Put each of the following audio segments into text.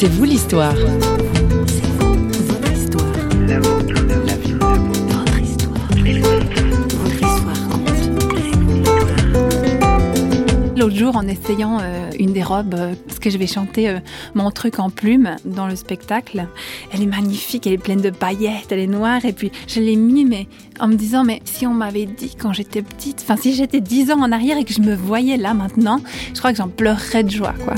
C'est vous l'histoire. L'autre jour, en essayant euh, une des robes, euh, parce que je vais chanter euh, mon truc en plume dans le spectacle, elle est magnifique, elle est pleine de paillettes, elle est noire, et puis je l'ai mis, mais en me disant, mais si on m'avait dit quand j'étais petite, enfin si j'étais 10 ans en arrière et que je me voyais là maintenant, je crois que j'en pleurerais de joie, quoi.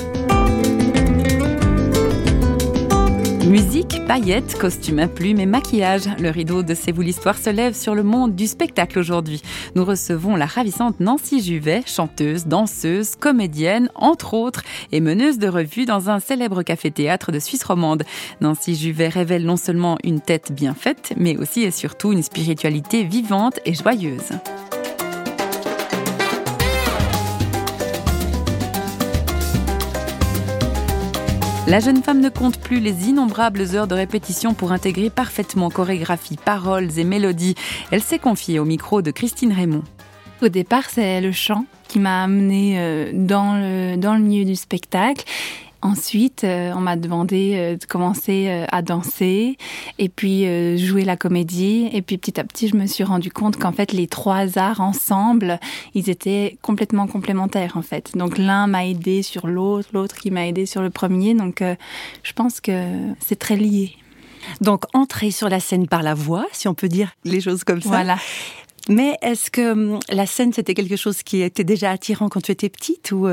Musique, paillettes, costumes à plumes et maquillage. Le rideau de C'est vous l'histoire se lève sur le monde du spectacle aujourd'hui. Nous recevons la ravissante Nancy Juvet, chanteuse, danseuse, comédienne, entre autres, et meneuse de revue dans un célèbre café-théâtre de Suisse romande. Nancy Juvet révèle non seulement une tête bien faite, mais aussi et surtout une spiritualité vivante et joyeuse. La jeune femme ne compte plus les innombrables heures de répétition pour intégrer parfaitement chorégraphie, paroles et mélodies. Elle s'est confiée au micro de Christine Raymond. Au départ, c'est le chant qui m'a amenée euh, dans le, dans le milieu du spectacle. Ensuite, euh, on m'a demandé euh, de commencer euh, à danser et puis jouer la comédie. Et puis petit à petit, je me suis rendu compte qu'en fait, les trois arts ensemble, ils étaient complètement complémentaires en fait. Donc l'un m'a aidé sur l'autre, l'autre qui m'a aidé sur le premier. Donc je pense que c'est très lié. Donc entrer sur la scène par la voix, si on peut dire les choses comme ça. Voilà. Mais est-ce que hum, la scène, c'était quelque chose qui était déjà attirant quand tu étais petite ou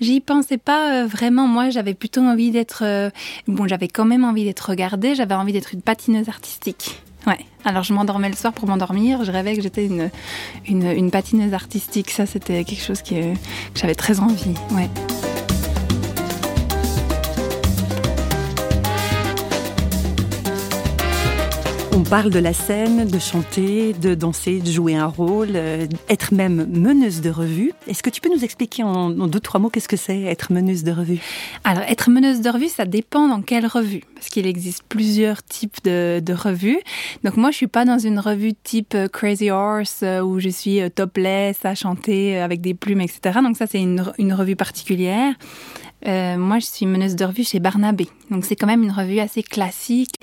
J'y pensais pas euh, vraiment. Moi, j'avais plutôt envie d'être. Euh, bon, j'avais quand même envie d'être regardée. J'avais envie d'être une patineuse artistique. Ouais. Alors, je m'endormais le soir pour m'endormir. Je rêvais que j'étais une, une, patineuse artistique. Ça, c'était quelque chose qui, euh, que j'avais très envie. Ouais. On parle de la scène, de chanter, de danser, de jouer un rôle, euh, être même meneuse de revue. Est-ce que tu peux nous expliquer en, deux, trois mots qu'est-ce que c'est être meneuse de revue? Alors, être meneuse de revue, ça dépend dans quelle revue, parce qu'il existe plusieurs types de, revues. Donc moi, je suis pas dans une revue type euh, Crazy Horse euh, où je suis topless à chanter avec des plumes, etc. Donc ça, c'est une, une revue particulière. Euh, moi, je suis meneuse de revue chez Barnabé. Donc, c'est quand même une revue assez classique.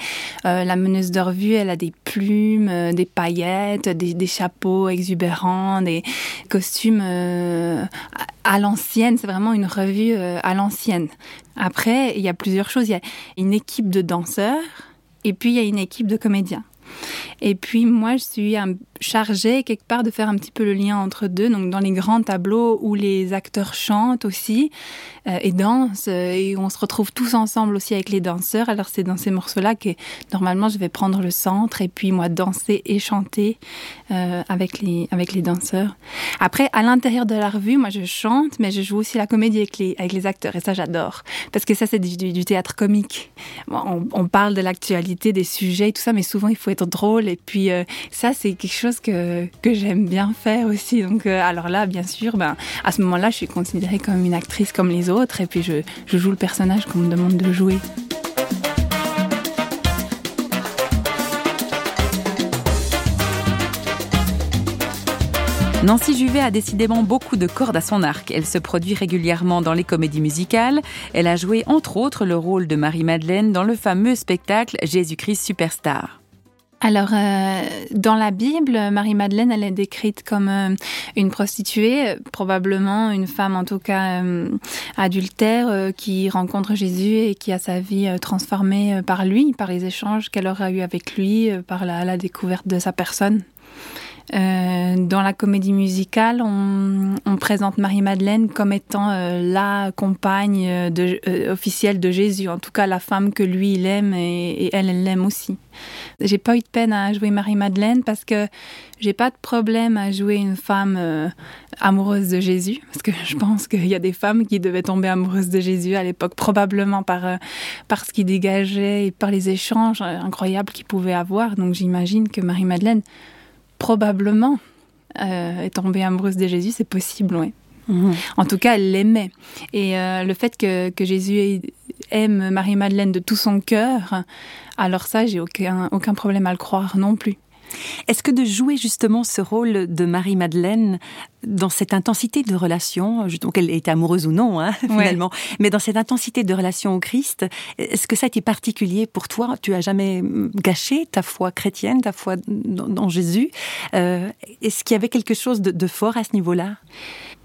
Euh, la meneuse de revue, elle a des plumes, euh, des paillettes, des, chapeaux exubérants, des costumes à l'ancienne. C'est vraiment une revue à l'ancienne. Après, il y a plusieurs choses. Il y a une équipe de danseurs et puis il y a une équipe de comédiens. Et puis moi, je suis chargée quelque part de faire un petit peu le lien entre deux. Donc dans les grands tableaux où les acteurs chantent aussi euh, et dansent euh, et on se retrouve tous ensemble aussi avec les danseurs. Alors c'est dans ces morceaux-là que normalement je vais prendre le centre et puis moi danser et chanter euh, avec les avec les danseurs. Après à l'intérieur de la revue, moi je chante, mais je joue aussi la comédie avec les avec les acteurs et ça j'adore parce que ça c'est du, théâtre comique. On, parle de l'actualité, des sujets, et tout ça, mais souvent il faut être drôle et puis ça, c'est quelque chose que, que j'aime bien faire aussi. Donc, euh, alors là, bien sûr, ben, à ce moment-là, je suis considérée comme une actrice comme les autres. Et puis, je, je joue le personnage qu'on me demande de jouer. Nancy Juvet a décidément beaucoup de cordes à son arc. Elle se produit régulièrement dans les comédies musicales. Elle a joué entre autres le rôle de Marie-Madeleine dans le fameux spectacle Jésus-Christ Superstar. Alors, euh, dans la Bible, Marie-Madeleine, elle est décrite comme euh, une prostituée, probablement une femme en tout cas euh, adultère, qui rencontre Jésus et qui a sa vie transformée par lui, par les échanges qu'elle aura eu avec lui, par la, découverte de sa personne. Dans la comédie musicale, on, présente Marie-Madeleine comme étant la compagne de, officielle de Jésus, en tout cas la femme que lui il aime et, elle, elle l'aime aussi. J'ai pas eu de peine à jouer Marie-Madeleine parce que j'ai pas de problème à jouer une femme euh, amoureuse de Jésus. Parce que je pense qu'il y a des femmes qui devaient tomber amoureuses de Jésus à l'époque, probablement par, euh, par ce qu'il dégageait et par les échanges incroyables qu'il pouvait avoir. Donc j'imagine que Marie-Madeleine, probablement, euh, est tombée amoureuse de Jésus. C'est possible, oui. Mmh. En tout cas, elle l'aimait. Et euh, le fait que, que Jésus aime Marie-Madeleine de tout son cœur, alors ça, j'ai aucun, aucun problème à le croire non plus. Est-ce que de jouer justement ce rôle de Marie-Madeleine dans cette intensité de relation, donc elle est amoureuse ou non, hein, finalement, mais dans cette intensité de relation au Christ, est-ce que ça a été particulier pour toi? Tu as jamais gâché ta foi chrétienne, ta foi dans, Jésus? Euh, Est-ce qu'il y avait quelque chose de, fort à ce niveau-là?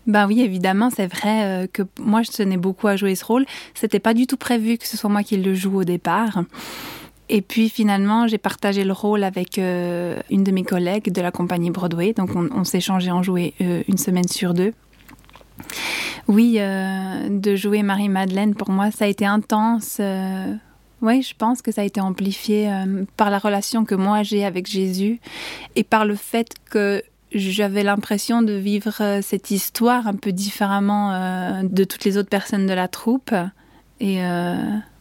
Ben oui, évidemment, c'est vrai euh, que moi je tenais beaucoup à jouer ce rôle. C'était pas du tout prévu que ce soit moi qui le joue au départ. Et puis finalement, j'ai partagé le rôle avec euh, une de mes collègues de la compagnie Broadway. Donc on, s'est changé en jouer euh, une semaine sur deux. Oui, euh, de jouer Marie-Madeleine, pour moi, ça a été intense. oui, je pense que ça a été amplifié par la relation que moi j'ai avec Jésus et par le fait que j'avais l'impression de vivre cette histoire un peu différemment de toutes les autres personnes de la troupe. Et euh,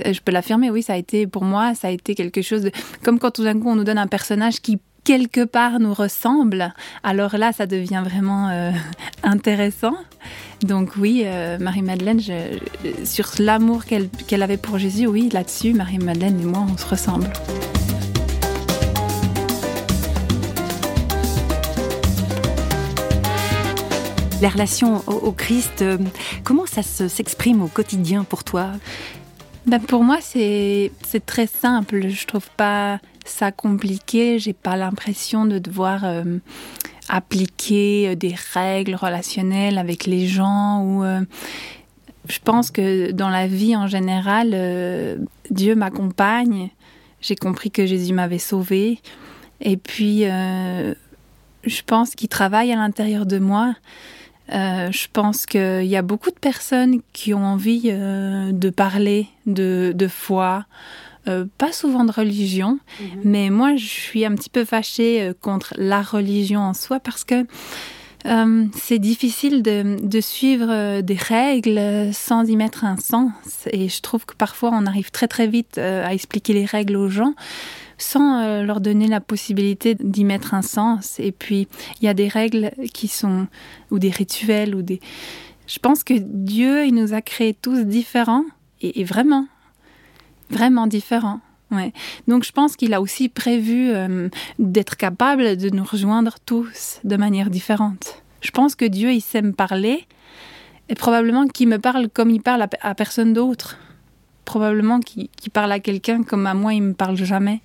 je peux l'affirmer, oui, ça a été pour moi, ça a été quelque chose de comme quand tout d'un coup on nous donne un personnage qui quelque part nous ressemble. Alors là, ça devient vraiment euh, intéressant. Donc oui, euh, Marie-Madeleine, sur l'amour qu'elle avait pour Jésus, oui, là-dessus, Marie-Madeleine et moi, on se ressemble. La relation au, Christ, euh, comment ça s'exprime au quotidien pour toi? Ben Pour moi, c'est très simple. Je trouve pas ça compliqué. J'ai pas l'impression de devoir euh, appliquer euh, des règles relationnelles avec les gens ou. je pense que dans la vie en général, Dieu m'accompagne. J'ai compris que Jésus m'avait sauvé. Et puis, je pense qu'il travaille à l'intérieur de moi. Euh, je pense qu'il y a beaucoup de personnes qui ont envie euh, de parler de, de foi, euh, pas souvent de religion, mhm. mais moi je suis un petit peu fâchée contre la religion en soi parce que c'est difficile de, de, suivre des règles sans y mettre un sens. Et je trouve que parfois on arrive très très vite à expliquer les règles aux gens sans euh, leur donner la possibilité d'y mettre un sens. Et puis, il y a des règles qui sont, ou des rituels, ou des... Je pense que Dieu, il nous a créés tous différents, et, vraiment, vraiment différents. Ouais. Donc je pense qu'il a aussi prévu euh, d'être capable de nous rejoindre tous de manière différente. Je pense que Dieu, il sait me parler, et probablement qu'il me parle comme il parle à personne d'autre probablement qui, parle à quelqu'un comme à moi, il me parle jamais.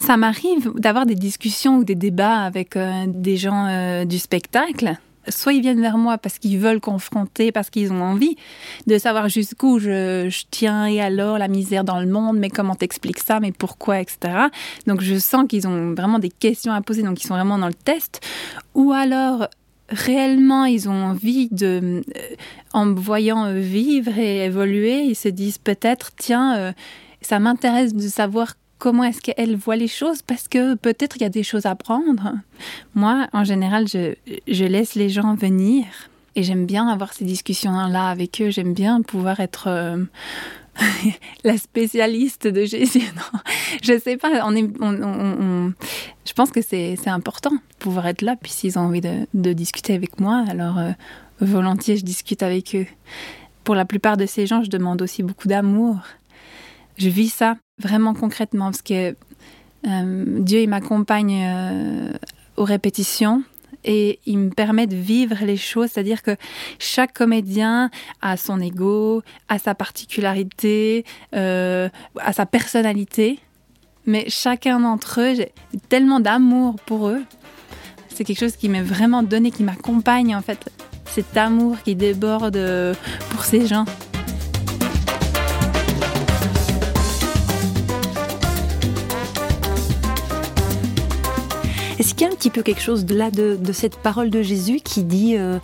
Ça m'arrive d'avoir des discussions ou des débats avec euh, des gens euh, du spectacle. Soit ils viennent vers moi parce qu'ils veulent confronter, parce qu'ils ont envie de savoir jusqu'où je, tiens et alors la misère dans le monde, mais comment t'expliques ça, mais pourquoi, etc. Donc je sens qu'ils ont vraiment des questions à poser, donc ils sont vraiment dans le test. Ou alors réellement ils ont envie de, euh, en me voyant euh, vivre et évoluer, ils se disent peut-être, tiens, euh, ça m'intéresse de savoir comment est-ce qu'elle voit les choses parce que peut-être il y a des choses à prendre. Moi, en général, je, je laisse les gens venir et j'aime bien avoir ces discussions-là avec eux. J'aime bien pouvoir être la spécialiste de Jésus. Non, je sais pas. On est, je pense que c'est important de pouvoir être là. Puis s'ils ont envie de, de, discuter avec moi, alors euh, volontiers, je discute avec eux. Pour la plupart de ces gens, je demande aussi beaucoup d'amour. Je vis ça vraiment concrètement parce que euh, Dieu, il m'accompagne euh, aux répétitions et il me permet de vivre les choses, c'est-à-dire que chaque comédien a son ego, a sa particularité, euh, a sa personnalité, mais chacun d'entre eux, j'ai tellement d'amour pour eux. C'est quelque chose qui m'est vraiment donné, qui m'accompagne en fait, cet amour qui déborde pour ces gens. Est-ce qu'il y a un petit peu quelque chose de là de, cette parole de Jésus qui dit euh,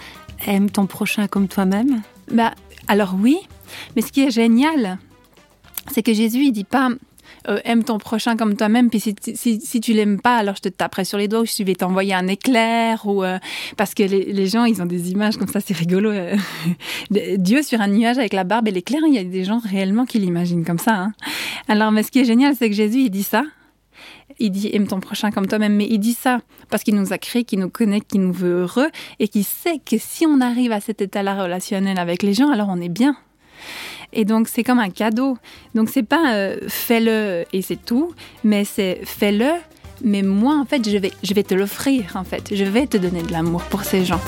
aime ton prochain comme toi-même? Bah alors oui, mais ce qui est génial, c'est que Jésus il dit pas euh, aime ton prochain comme toi-même, puis si, si, si tu l'aimes pas, alors je te taperai sur les doigts ou je vais t'envoyer un éclair, ou euh, parce que les, gens, ils ont des images comme ça, c'est rigolo. Dieu sur un nuage avec la barbe et l'éclair, il y a des gens réellement qui l'imaginent comme ça. Hein. Alors, mais ce qui est génial, c'est que Jésus, il dit ça, il dit aime ton prochain comme toi-même, mais il dit ça parce qu'il nous a créé, qu'il nous connaît, qu'il nous veut heureux et qu'il sait que si on arrive à cet état-là relationnel avec les gens, alors on est bien. Et donc c'est comme un cadeau. Donc c'est pas euh, fais-le et c'est tout, mais c'est fais-le Mais moi, en fait, je vais, je vais te l'offrir, en fait. Je vais te donner de l'amour pour ces gens.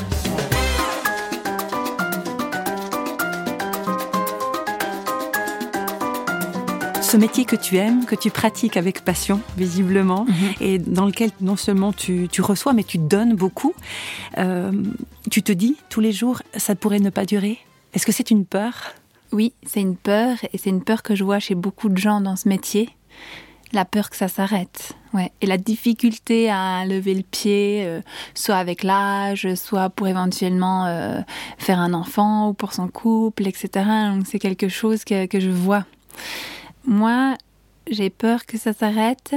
Ce métier que tu aimes, que tu pratiques avec passion, visiblement, mhm. et dans lequel non seulement tu, reçois, mais tu donnes beaucoup, euh, tu te dis tous les jours, ça pourrait ne pas durer? Est-ce que c'est une peur? Oui, c'est une peur, et c'est une peur que je vois chez beaucoup de gens dans ce métier. La peur que ça s'arrête, ouais. Et la difficulté à lever le pied, euh, soit avec l'âge, soit pour éventuellement euh, faire un enfant ou pour son couple, etc. Donc c'est quelque chose que, que je vois. Moi, j'ai peur que ça s'arrête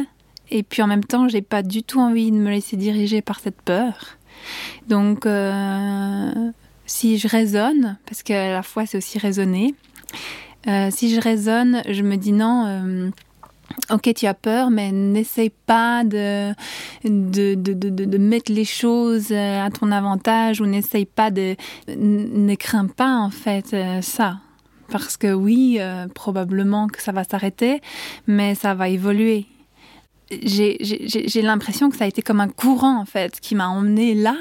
et puis en même temps, j'ai pas du tout envie de me laisser diriger par cette peur. Donc, euh, si je raisonne, parce qu'à la fois c'est aussi raisonner, euh, si je raisonne, je me dis non. Euh, ok, tu as peur, mais n'essaye pas de de, de, de, mettre les choses à ton avantage ou n'essaye pas de... Ne crains pas, en fait, ça parce que oui, euh, probablement que ça va s'arrêter, mais ça va évoluer. J'ai l'impression que ça a été comme un courant en fait qui m'a emmené là.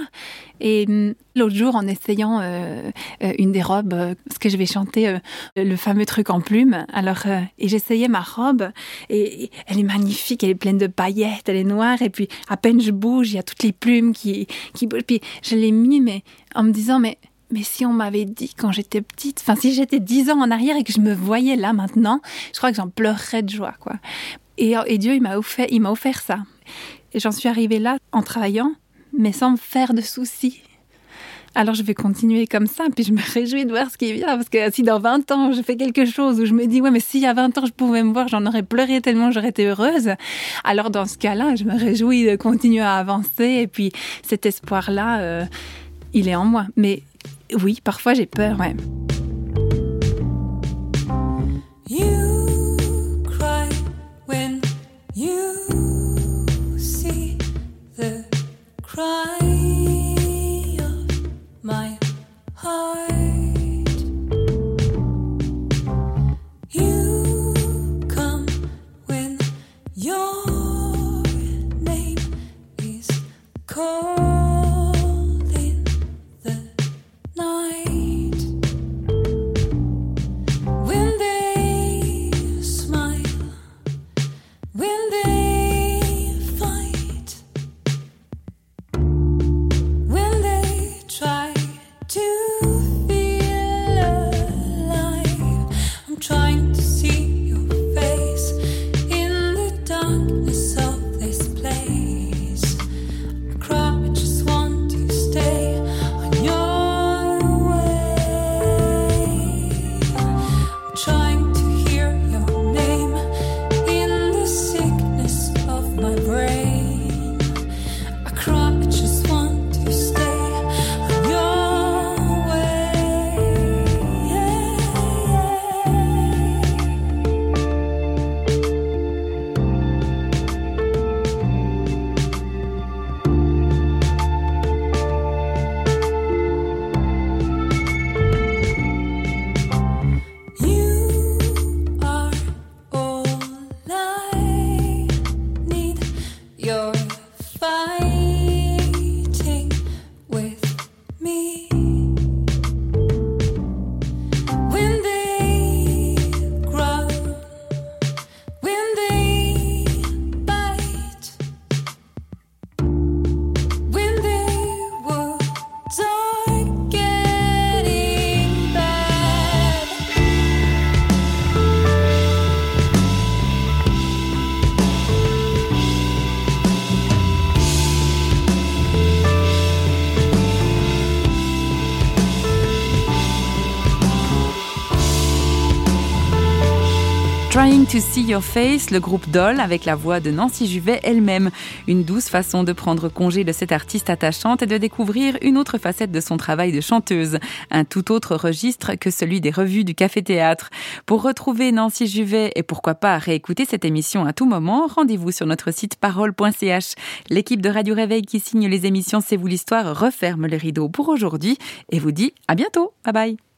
Et hum, l'autre jour, en essayant euh, euh, une des robes, parce que je vais chanter le fameux truc en plumes, alors et j'essayais ma robe et, elle est magnifique, elle est pleine de paillettes, elle est noire et puis à peine je bouge, il y a toutes les plumes qui qui bougent. Puis je l'ai mis, mais en me disant mais mais si on m'avait dit quand j'étais petite, enfin si j'étais dix ans en arrière et que je me voyais là maintenant, je crois que j'en pleurerais de joie, quoi. Et, Dieu, il m'a offert, il m'a offert ça. Et j'en suis arrivée là en travaillant, mais sans me faire de soucis. Alors je vais continuer comme ça, puis je me réjouis de voir ce qui vient, parce que si dans 20 ans je fais quelque chose où je me dis, ouais, mais s'il y a 20 ans je pouvais me voir, j'en aurais pleuré tellement j'aurais été heureuse, alors dans ce cas-là, je me réjouis de continuer à avancer, et puis cet espoir-là, euh, il est en moi. Mais oui, parfois j'ai peur, ouais. You cry when you see the cry Trying to See Your Face, le groupe Doll avec la voix de Nancy Juvet elle-même. Une douce façon de prendre congé de cette artiste attachante et de découvrir une autre facette de son travail de chanteuse. Un tout autre registre que celui des revues du Café Théâtre. Pour retrouver Nancy Juvet et pourquoi pas réécouter cette émission à tout moment, rendez-vous sur notre site parole.ch. L'équipe de Radio Réveil qui signe les émissions C'est vous l'histoire referme les rideaux pour aujourd'hui et vous dit à bientôt. Bye bye.